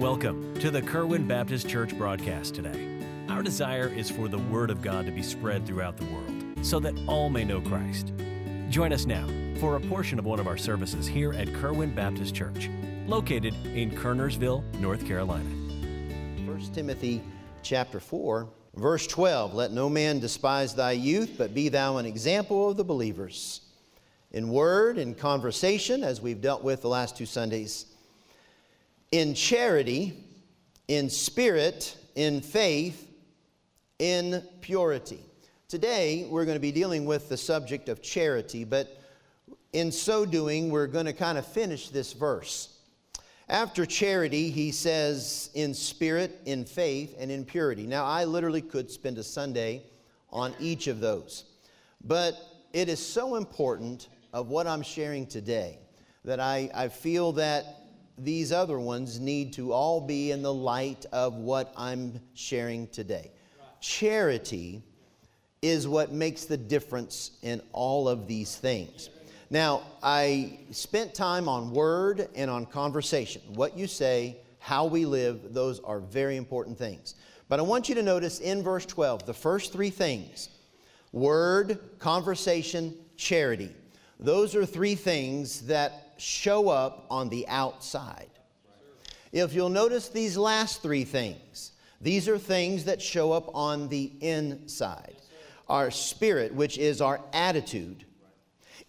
Welcome to the Kerwin Baptist Church broadcast today. Our desire is for the Word of God to be spread throughout the world so that all may know Christ. Join us now for a portion of one of our services here at Kerwin Baptist Church, located in Kernersville, North Carolina. 1 Timothy chapter 4, verse 12 Let no man despise thy youth, but be thou an example of the believers. In word, in conversation, as we've dealt with the last two Sundays, in charity, in spirit, in faith, in purity. Today, we're going to be dealing with the subject of charity, but in so doing, we're going to kind of finish this verse. After charity, he says, in spirit, in faith, and in purity. Now, I literally could spend a Sunday on each of those, but it is so important of what I'm sharing today that I, I feel that these other ones need to all be in the light of what I'm sharing today. Charity is what makes the difference in all of these things. Now, I spent time on word and on conversation. What you say, how we live, those are very important things. But I want you to notice in verse 12 the first three things word, conversation, charity. Those are three things that show up on the outside. If you'll notice these last three things, these are things that show up on the inside. Our spirit, which is our attitude.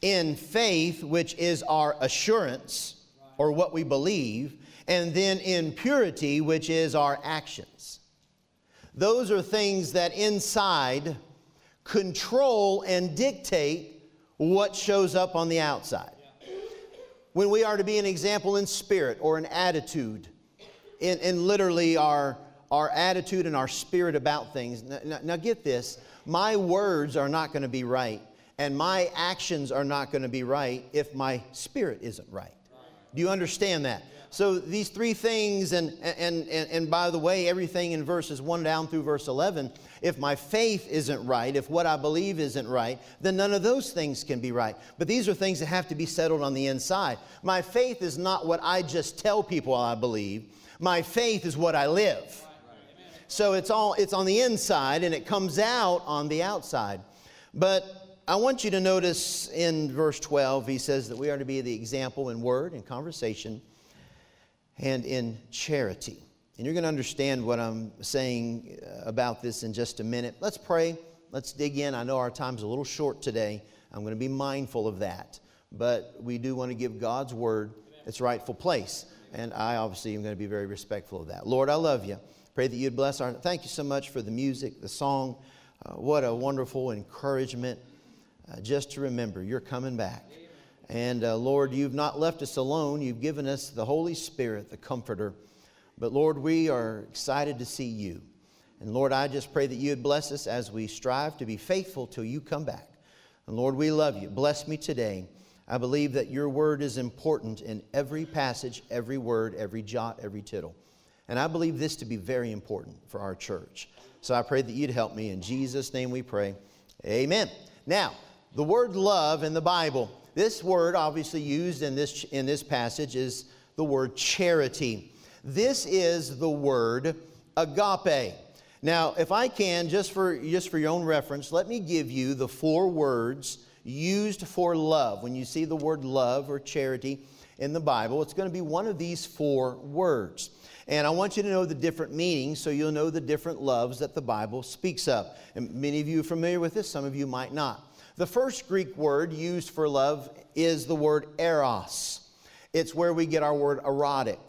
In faith, which is our assurance or what we believe. And then in purity, which is our actions. Those are things that inside control and dictate what shows up on the outside when we are to be an example in spirit or an attitude, in, in literally our, our attitude and our spirit about things. Now, now, now get this my words are not going to be right, and my actions are not going to be right if my spirit isn't right. Do you understand that? So these three things, and, and, and, and by the way, everything in verses 1 down through verse 11, if my faith isn't right, if what I believe isn't right, then none of those things can be right. But these are things that have to be settled on the inside. My faith is not what I just tell people I believe. My faith is what I live. So it's all it's on the inside and it comes out on the outside. But I want you to notice in verse 12, he says that we are to be the example in word and conversation and in charity. And you're going to understand what I'm saying uh, about this in just a minute. Let's pray. Let's dig in. I know our time's a little short today. I'm going to be mindful of that. But we do want to give God's word its rightful place. And I obviously am going to be very respectful of that. Lord, I love you. Pray that you'd bless our. Thank you so much for the music, the song. Uh, what a wonderful encouragement uh, just to remember you're coming back. And uh, Lord, you've not left us alone. You've given us the Holy Spirit, the Comforter. But Lord, we are excited to see you. And Lord, I just pray that you would bless us as we strive to be faithful till you come back. And Lord, we love you. Bless me today. I believe that your word is important in every passage, every word, every jot, every tittle. And I believe this to be very important for our church. So I pray that you'd help me. In Jesus' name we pray. Amen. Now, the word love in the Bible this word, obviously used in this, in this passage, is the word charity. This is the word agape. Now, if I can, just for, just for your own reference, let me give you the four words used for love. When you see the word love or charity in the Bible, it's going to be one of these four words. And I want you to know the different meanings so you'll know the different loves that the Bible speaks of. And many of you are familiar with this, some of you might not. The first Greek word used for love is the word eros. It's where we get our word erotic.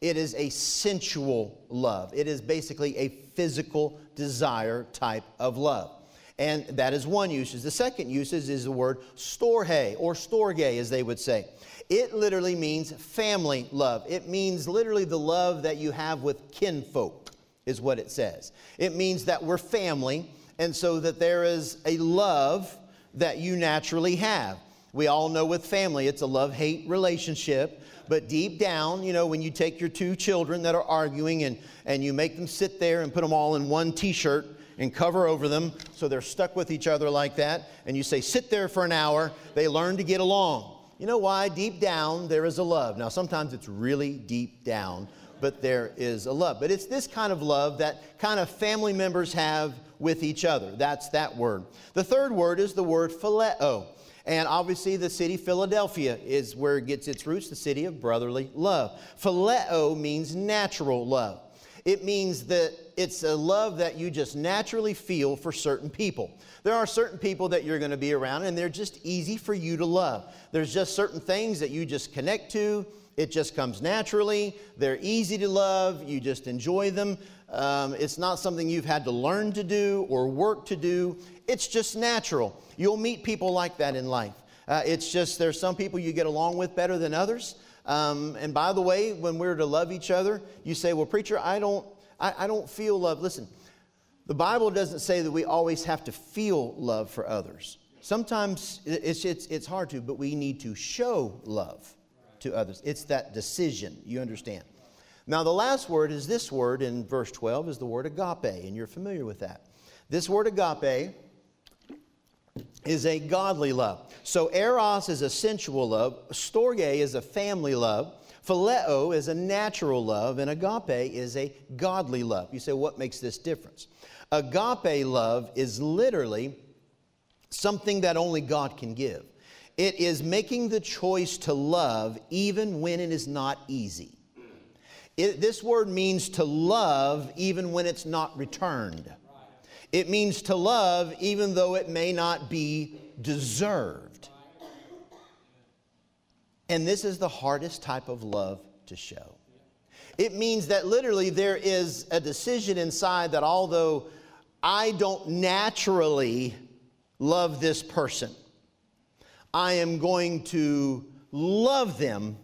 It is a sensual love. It is basically a physical desire type of love. And that is one usage. The second usage is the word storge or storge, as they would say. It literally means family love. It means literally the love that you have with kinfolk, is what it says. It means that we're family, and so that there is a love that you naturally have. We all know with family, it's a love hate relationship. But deep down, you know, when you take your two children that are arguing and, and you make them sit there and put them all in one t shirt and cover over them so they're stuck with each other like that, and you say, sit there for an hour, they learn to get along. You know why? Deep down, there is a love. Now, sometimes it's really deep down, but there is a love. But it's this kind of love that kind of family members have with each other. That's that word. The third word is the word phileo. And obviously, the city Philadelphia is where it gets its roots, the city of brotherly love. Phileo means natural love. It means that it's a love that you just naturally feel for certain people. There are certain people that you're going to be around, and they're just easy for you to love. There's just certain things that you just connect to. It just comes naturally. They're easy to love. You just enjoy them. Um, it's not something you've had to learn to do or work to do. It's just natural. You'll meet people like that in life. Uh, it's just there's some people you get along with better than others. Um, and by the way, when we're to love each other, you say, "Well, preacher, I don't, I, I don't feel love." Listen, the Bible doesn't say that we always have to feel love for others. Sometimes it's, it's, it's hard to, but we need to show love to others. It's that decision. You understand? Now, the last word is this word in verse 12 is the word agape, and you're familiar with that. This word agape is a godly love. So, eros is a sensual love, storge is a family love, phileo is a natural love, and agape is a godly love. You say, what makes this difference? Agape love is literally something that only God can give. It is making the choice to love even when it is not easy. It, this word means to love even when it's not returned. It means to love even though it may not be deserved. And this is the hardest type of love to show. It means that literally there is a decision inside that although I don't naturally love this person, I am going to love them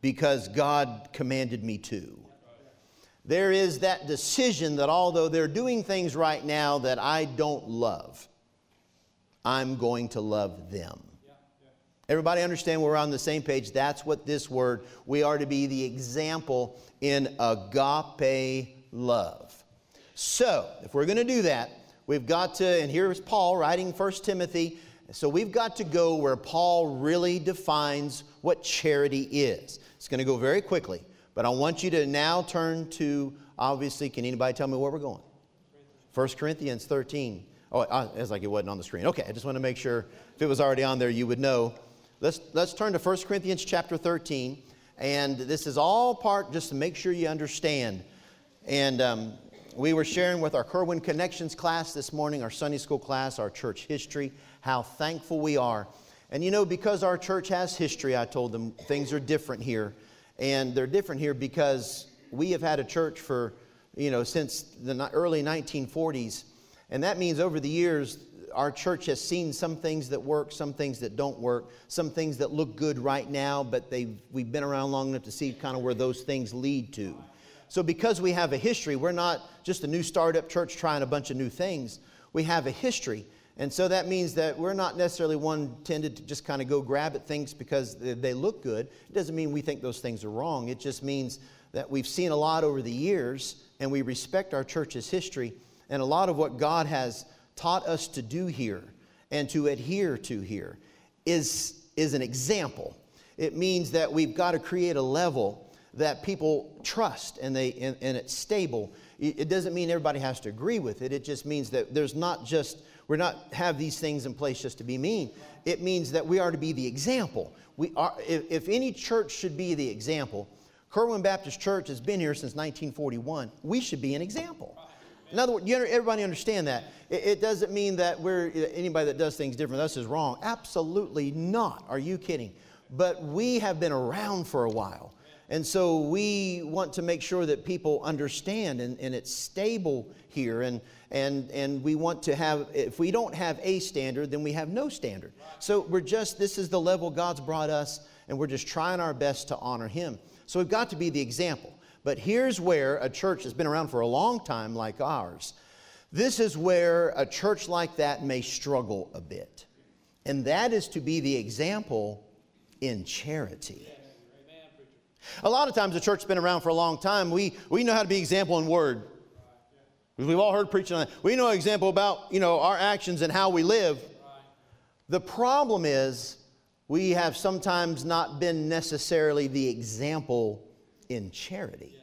because God commanded me to. There is that decision that although they're doing things right now that I don't love, I'm going to love them. Everybody understand we're on the same page? That's what this word, we are to be the example in agape love. So, if we're going to do that, we've got to, and here's Paul writing 1 Timothy. So, we've got to go where Paul really defines what charity is. It's going to go very quickly. But I want you to now turn to, obviously, can anybody tell me where we're going? 1 Corinthians 13. Oh, it's like it wasn't on the screen. Okay, I just want to make sure if it was already on there, you would know. Let's, let's turn to 1 Corinthians chapter 13. And this is all part just to make sure you understand. And um, we were sharing with our Kerwin Connections class this morning, our Sunday school class, our church history, how thankful we are. And you know, because our church has history, I told them things are different here. And they're different here because we have had a church for, you know, since the early 1940s. And that means over the years, our church has seen some things that work, some things that don't work, some things that look good right now, but they've, we've been around long enough to see kind of where those things lead to. So, because we have a history, we're not just a new startup church trying a bunch of new things. We have a history. And so that means that we're not necessarily one tended to just kind of go grab at things because they look good. It doesn't mean we think those things are wrong. It just means that we've seen a lot over the years and we respect our church's history and a lot of what God has taught us to do here and to adhere to here is, is an example. It means that we've got to create a level that people trust and, they, and, and it's stable. It doesn't mean everybody has to agree with it. It just means that there's not just we're not have these things in place just to be mean. It means that we are to be the example. We are, if, if any church should be the example, Kerwin Baptist Church has been here since 1941. We should be an example. In other words, everybody understand that. It, it, doesn't mean that we're anybody that does things different us is wrong. Absolutely not. Are you kidding? But we have been around for a while. And so we want to make sure that people understand and, and it's stable here. And, and, and we want to have, if we don't have a standard, then we have no standard. So we're just, this is the level God's brought us, and we're just trying our best to honor Him. So we've got to be the example. But here's where a church that's been around for a long time, like ours, this is where a church like that may struggle a bit. And that is to be the example in charity. A lot of times, the church's been around for a long time. We, we know how to be example in word. We've all heard preaching on that. We know an example about, you know, our actions and how we live. The problem is we have sometimes not been necessarily the example in charity.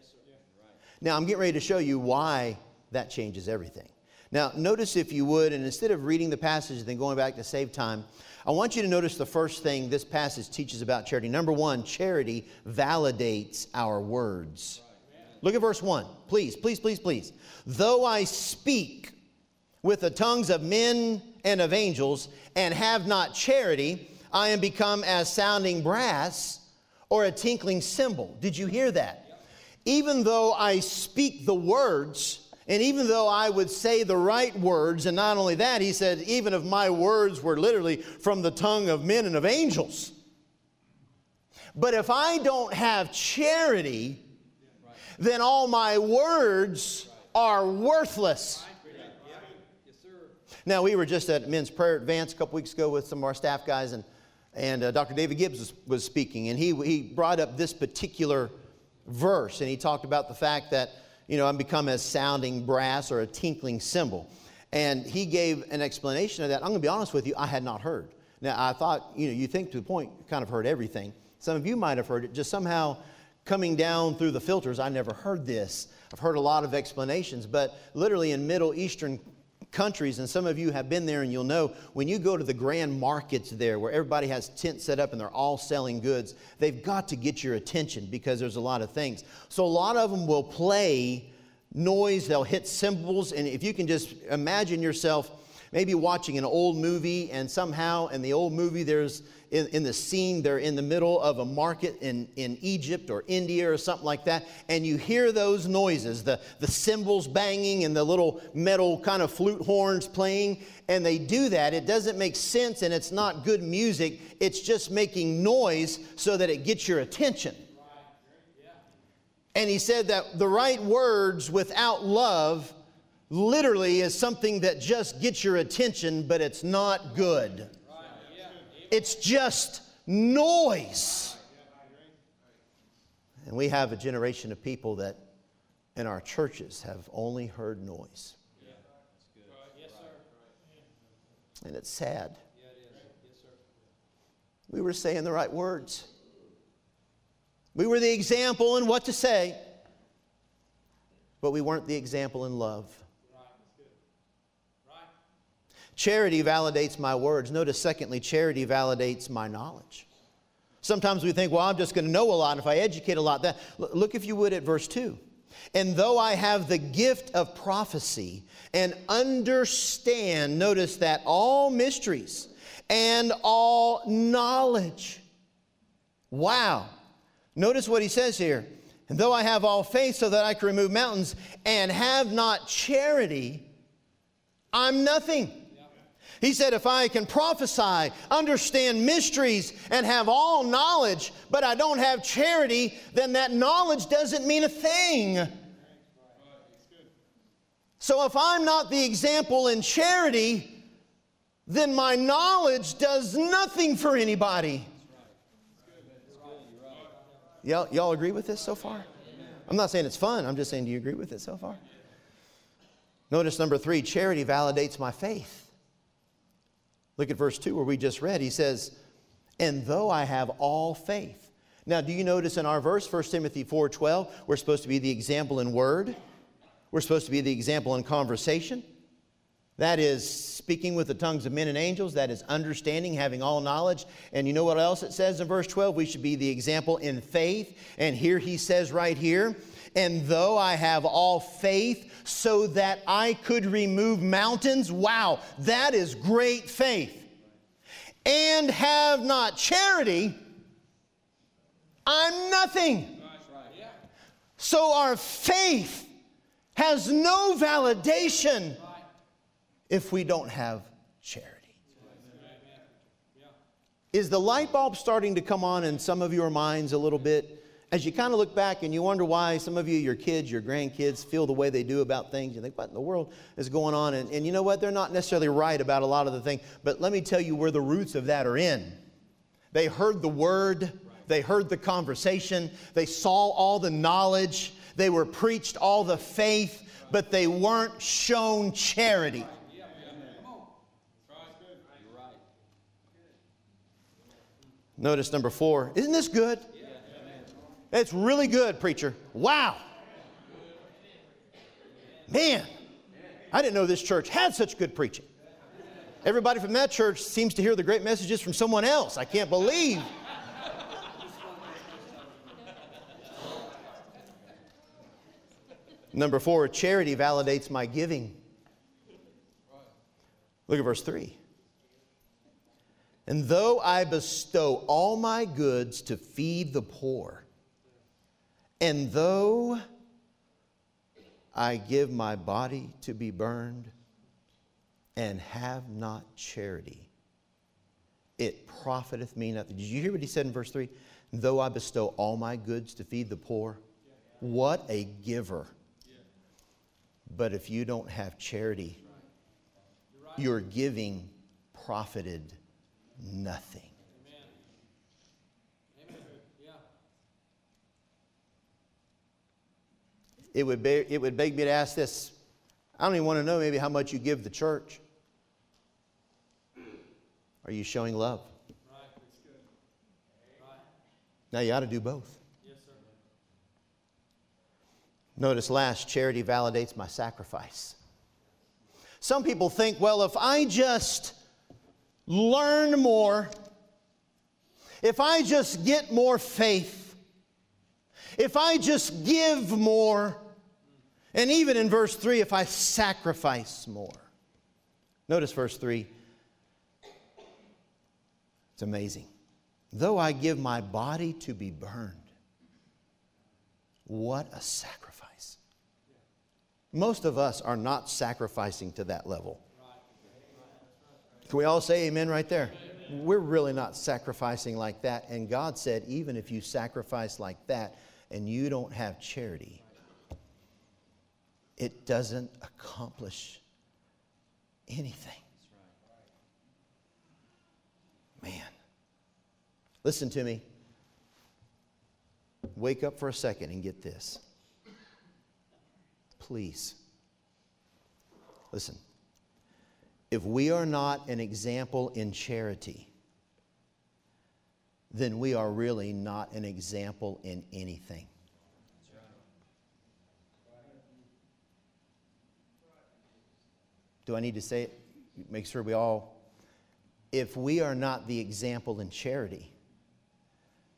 Now, I'm getting ready to show you why that changes everything. Now, notice if you would, and instead of reading the passage and then going back to save time, I want you to notice the first thing this passage teaches about charity. Number one, charity validates our words. Look at verse one. Please, please, please, please. Though I speak with the tongues of men and of angels and have not charity, I am become as sounding brass or a tinkling cymbal. Did you hear that? Even though I speak the words, and even though I would say the right words, and not only that, he said, even if my words were literally from the tongue of men and of angels. But if I don't have charity, then all my words are worthless. Now, we were just at men's prayer advance a couple weeks ago with some of our staff guys, and, and uh, Dr. David Gibbs was, was speaking, and he, he brought up this particular verse, and he talked about the fact that you know, I'm become as sounding brass or a tinkling cymbal. And he gave an explanation of that. I'm going to be honest with you, I had not heard. Now, I thought, you know, you think to the point, kind of heard everything. Some of you might have heard it, just somehow coming down through the filters, I never heard this. I've heard a lot of explanations, but literally in Middle Eastern countries, and some of you have been there and you'll know, when you go to the grand markets there where everybody has tents set up and they're all selling goods, they've got to get your attention because there's a lot of things. So a lot of them will play noise, they'll hit cymbals, and if you can just imagine yourself maybe watching an old movie and somehow in the old movie there's in, in, the scene they're in the middle of a market in, in egypt or india or something like that and you hear those noises the, the cymbals banging and the little metal kind of flute horns playing and they do that. It doesn't make sense and it's not good music. It's just making noise so that it gets your attention. And he said that the right words without love literally is something that just gets your attention, but it's not good. It's just noise. And we have a generation of people that in our churches have only heard noise. And it's sad. We were saying the right words. We were the example in what to say, but we weren't the example in love. Charity validates my words. Notice, secondly, charity validates my knowledge. Sometimes we think, well, I'm just going to know a lot if I educate a lot. That, look, if you would, at verse 2. And though I have the gift of prophecy and understand, notice that all mysteries and all knowledge. Wow. Notice what he says here. And though I have all faith so that I can remove mountains and have not charity, I'm nothing. He said, If I can prophesy, understand mysteries, and have all knowledge, but I don't have charity, then that knowledge doesn't mean a thing. So if I'm not the example in charity, then my knowledge does nothing for anybody. Y'all, y'all agree with this so far? I'm not saying it's fun, I'm just saying, do you agree with it so far? Notice number three charity validates my faith. Look at verse 2 where we just read. He says, And though I have all faith. Now, do you notice in our verse, 1 Timothy 4:12, we're supposed to be the example in word. We're supposed to be the example in conversation. That is speaking with the tongues of men and angels. That is understanding, having all knowledge. And you know what else it says in verse 12? We should be the example in faith. And here he says right here, and though I have all faith so that I could remove mountains, wow, that is great faith. And have not charity, I'm nothing. So our faith has no validation if we don't have charity. Is the light bulb starting to come on in some of your minds a little bit? As you kind of look back and you wonder why some of you, your kids, your grandkids, feel the way they do about things, you think, what in the world is going on? And, and you know what? They're not necessarily right about a lot of the things, but let me tell you where the roots of that are in. They heard the word, they heard the conversation, they saw all the knowledge, they were preached all the faith, but they weren't shown charity. Notice number four. Isn't this good? It's really good, preacher. Wow. Man, I didn't know this church had such good preaching. Everybody from that church seems to hear the great messages from someone else. I can't believe. Number four, charity validates my giving. Look at verse 3. And though I bestow all my goods to feed the poor, and though I give my body to be burned and have not charity, it profiteth me nothing. Did you hear what he said in verse 3? Though I bestow all my goods to feed the poor, what a giver. But if you don't have charity, your giving profited nothing. It would, be, it would beg me to ask this. I don't even want to know maybe how much you give the church. Are you showing love? Right, that's good. Now you ought to do both. Yes, sir. Notice last, charity validates my sacrifice. Some people think, well, if I just learn more, if I just get more faith, if I just give more, and even in verse 3, if I sacrifice more. Notice verse 3. It's amazing. Though I give my body to be burned, what a sacrifice. Most of us are not sacrificing to that level. Can we all say amen right there? We're really not sacrificing like that. And God said, even if you sacrifice like that and you don't have charity, it doesn't accomplish anything. Man, listen to me. Wake up for a second and get this. Please. Listen. If we are not an example in charity, then we are really not an example in anything. Do I need to say it? Make sure we all. If we are not the example in charity,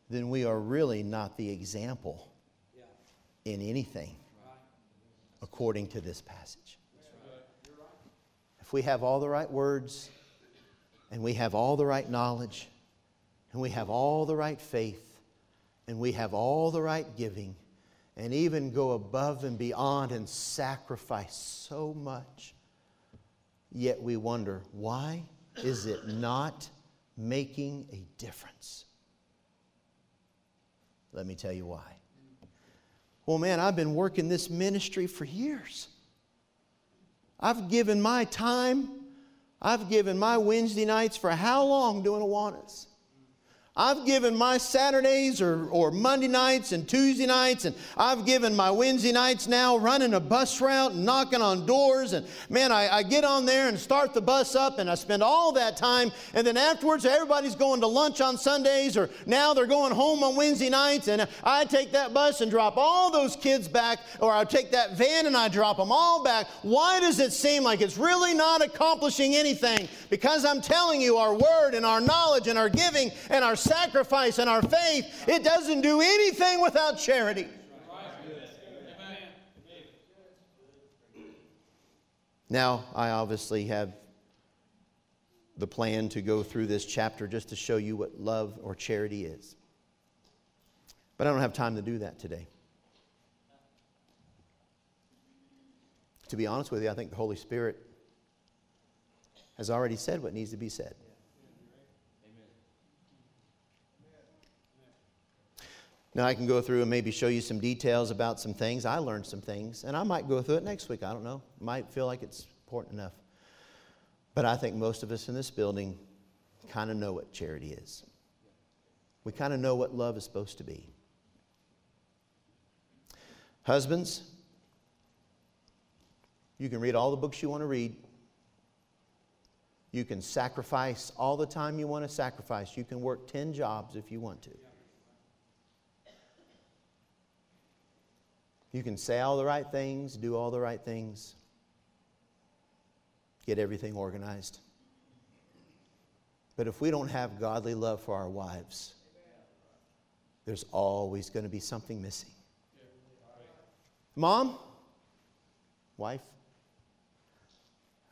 then we are really not the example in anything according to this passage. If we have all the right words, and we have all the right knowledge, and we have all the right faith, and we have all the right giving, and even go above and beyond and sacrifice so much, yet we wonder why is it not making a difference? Let me tell you why. Well, man, I've been working this ministry for years. I've given my time, I've given my Wednesday nights for how long doing Awanas? I've given my Saturdays or, or Monday nights and Tuesday nights, and I've given my Wednesday nights now running a bus route and knocking on doors. And man, I, I get on there and start the bus up, and I spend all that time. And then afterwards, everybody's going to lunch on Sundays, or now they're going home on Wednesday nights. And I take that bus and drop all those kids back, or I take that van and I drop them all back. Why does it seem like it's really not accomplishing anything? Because I'm telling you, our word and our knowledge and our giving and our sacrifice and our faith, it doesn't do anything without charity. Now, I obviously have the plan to go through this chapter just to show you what love or charity is. But I don't have time to do that today. To be honest with you, I think the Holy Spirit has already said what needs to be said. Now, I can go through and maybe show you some details about some things. I learned some things, and I might go through it next week. I don't know. Might feel like it's important enough. But I think most of us in this building kind of know what charity is. We kind of know what love is supposed to be. Husbands, you can read all the books you want to read. You can sacrifice all the time you want to sacrifice. You can work 10 jobs if you want to. You can say all the right things, do all the right things, get everything organized. But if we don't have godly love for our wives, there's always going to be something missing. Mom, wife,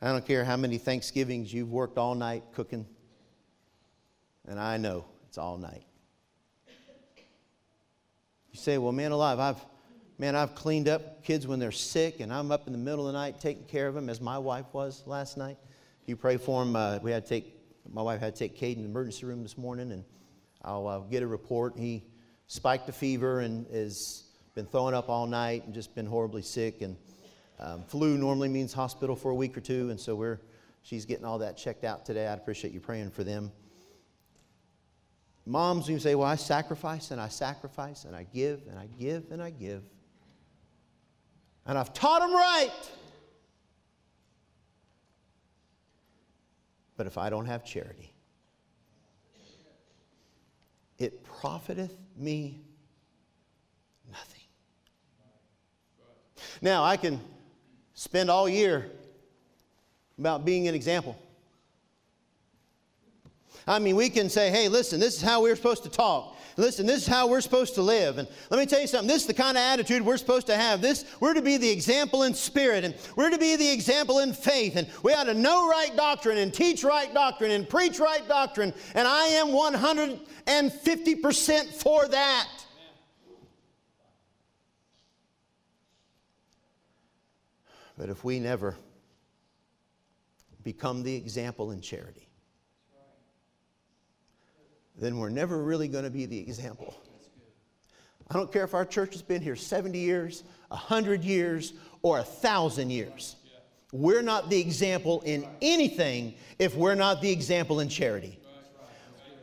I don't care how many Thanksgivings you've worked all night cooking, and I know it's all night. You say, well, man alive, I've, man, I've cleaned up kids when they're sick, and I'm up in the middle of the night taking care of them, as my wife was last night. You pray for them. Uh, we had to take, my wife had to take Cade in the emergency room this morning, and I'll uh, get a report. He spiked a fever and has been throwing up all night and just been horribly sick. And um, flu normally means hospital for a week or two, and so we're, she's getting all that checked out today. I'd appreciate you praying for them. Moms, you say, Well, I sacrifice and I sacrifice and I give and I give and I give. And I've taught them right. But if I don't have charity, it profiteth me nothing. Now, I can spend all year about being an example. I mean, we can say, hey, listen, this is how we're supposed to talk. Listen, this is how we're supposed to live. And let me tell you something, this is the kind of attitude we're supposed to have. This, we're to be the example in spirit, and we're to be the example in faith. And we ought to know right doctrine and teach right doctrine and preach right doctrine. And I am 150% for that. But if we never become the example in charity, then we're never really going to be the example. I don't care if our church has been here 70 years, 100 years, or 1,000 years. We're not the example in anything if we're not the example in charity.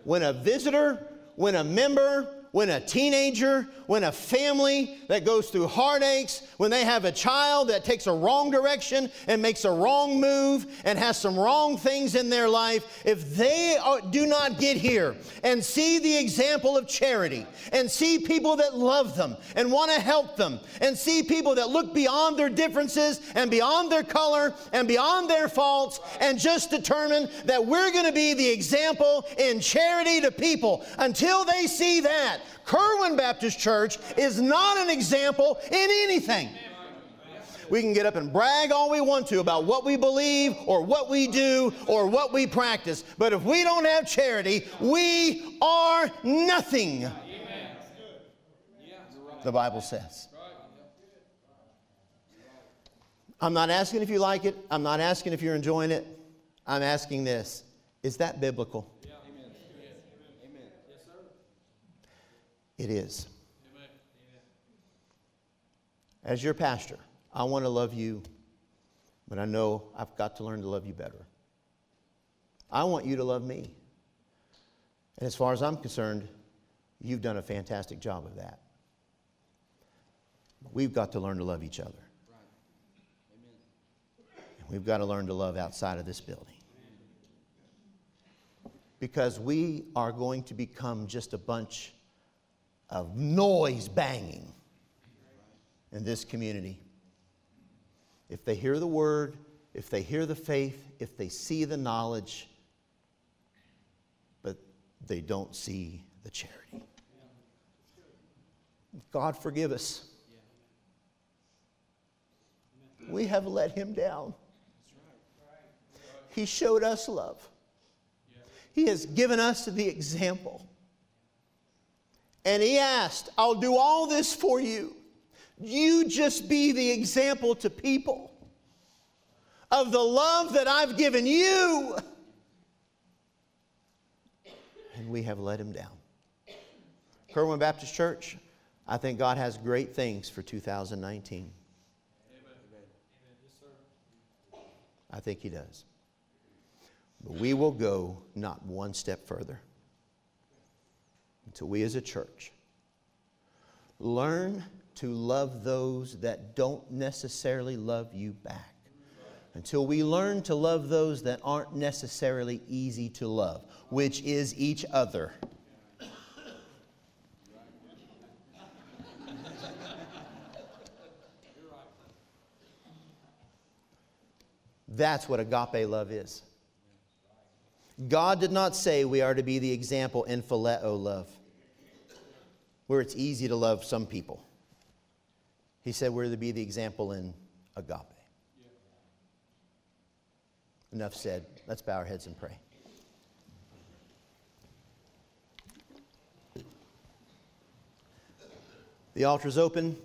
When a visitor, when a member, when a teenager, when a family that goes through heartaches, when they have a child that takes a wrong direction and makes a wrong move and has some wrong things in their life, if they are, do not get here and see the example of charity and see people that love them and want to help them and see people that look beyond their differences and beyond their color and beyond their faults and just determine that we're going to be the example in charity to people until they see that Kerwin Baptist Church is not an example in anything. We can get up and brag all we want to about what we believe or what we do or what we practice, but if we don't have charity, we are nothing. The Bible says. I'm not asking if you like it. I'm not asking if you're enjoying it. I'm asking this Is that biblical? It is. As your pastor, I want to love you, but I know I've got to learn to love you better. I want you to love me. And as far as I'm concerned, you've done a fantastic job of that. We've got to learn to love each other. And we've got to learn to love outside of this building. Because we are going to become just a bunch of noise banging in this community. If they hear the word, if they hear the faith, if they see the knowledge, but they don't see the charity. God forgive us. We have let him down. He showed us love. He has given us the example. And he asked, I'll do all this for you. You just be the example to people of the love that I've given you. And we have let him down. Kerwin Baptist Church, I think God has great things for 2019. I think He does. But we will go not one step further until we as a church learn to love those that don't necessarily love you back, until we learn to love those that aren't necessarily easy to love, which is each other. That's what agape love is. God did not say we are to be the example in phileo love where it's easy to love some people. He said we're to be the example in agape. Enough said. Let's bow our heads and pray. The altar is open.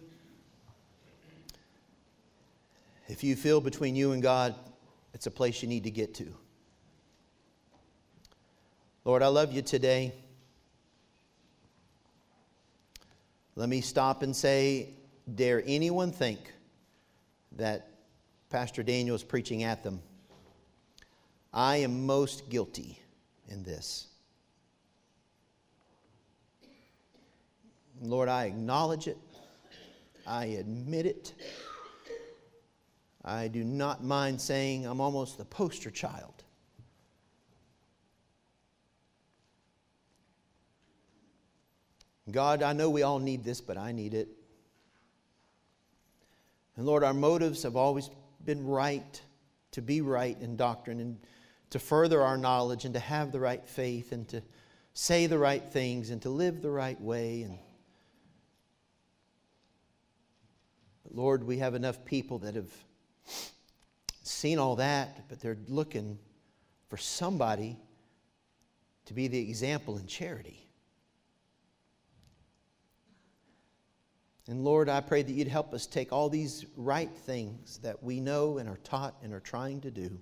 If you feel between you and God, it's a place you need to get to. Lord, I love you today. Let me stop and say, dare anyone think that Pastor Daniel is preaching at them? I am most guilty in this. Lord, I acknowledge it. I admit it. I do not mind saying I'm almost the poster child. God, I know we all need this, but I need it. And Lord, our motives have always been right, to be right in doctrine and to further our knowledge and to have the right faith and to say the right things and to live the right way. And but Lord, we have enough people that have seen all that, but they're looking for somebody to be the example in charity. And Lord, I pray that you'd help us take all these right things that we know and are taught and are trying to do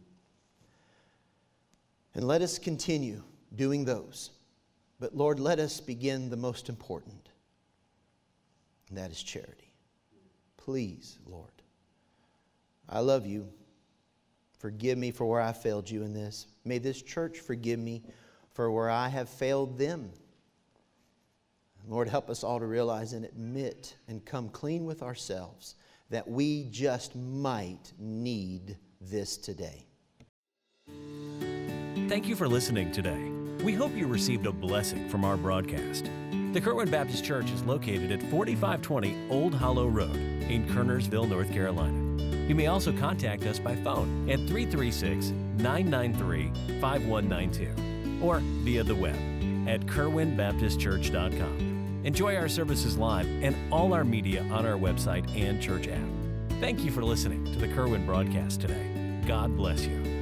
and let us continue doing those. But Lord, let us begin the most important, and that is charity. Please, Lord. I love you. Forgive me for where I failed you in this. May this church forgive me for where I have failed them. Lord, help us all to realize and admit and come clean with ourselves that we just might need this today. Thank you for listening today. We hope you received a blessing from our broadcast. The Kerwin Baptist Church is located at 4520 Old Hollow Road in Kernersville, North Carolina. You may also contact us by phone at 336 993 5192 or via the web at kerwinbaptistchurch.com. Enjoy our services live and all our media on our website and church app. Thank you for listening to the Kerwin broadcast today. God bless you.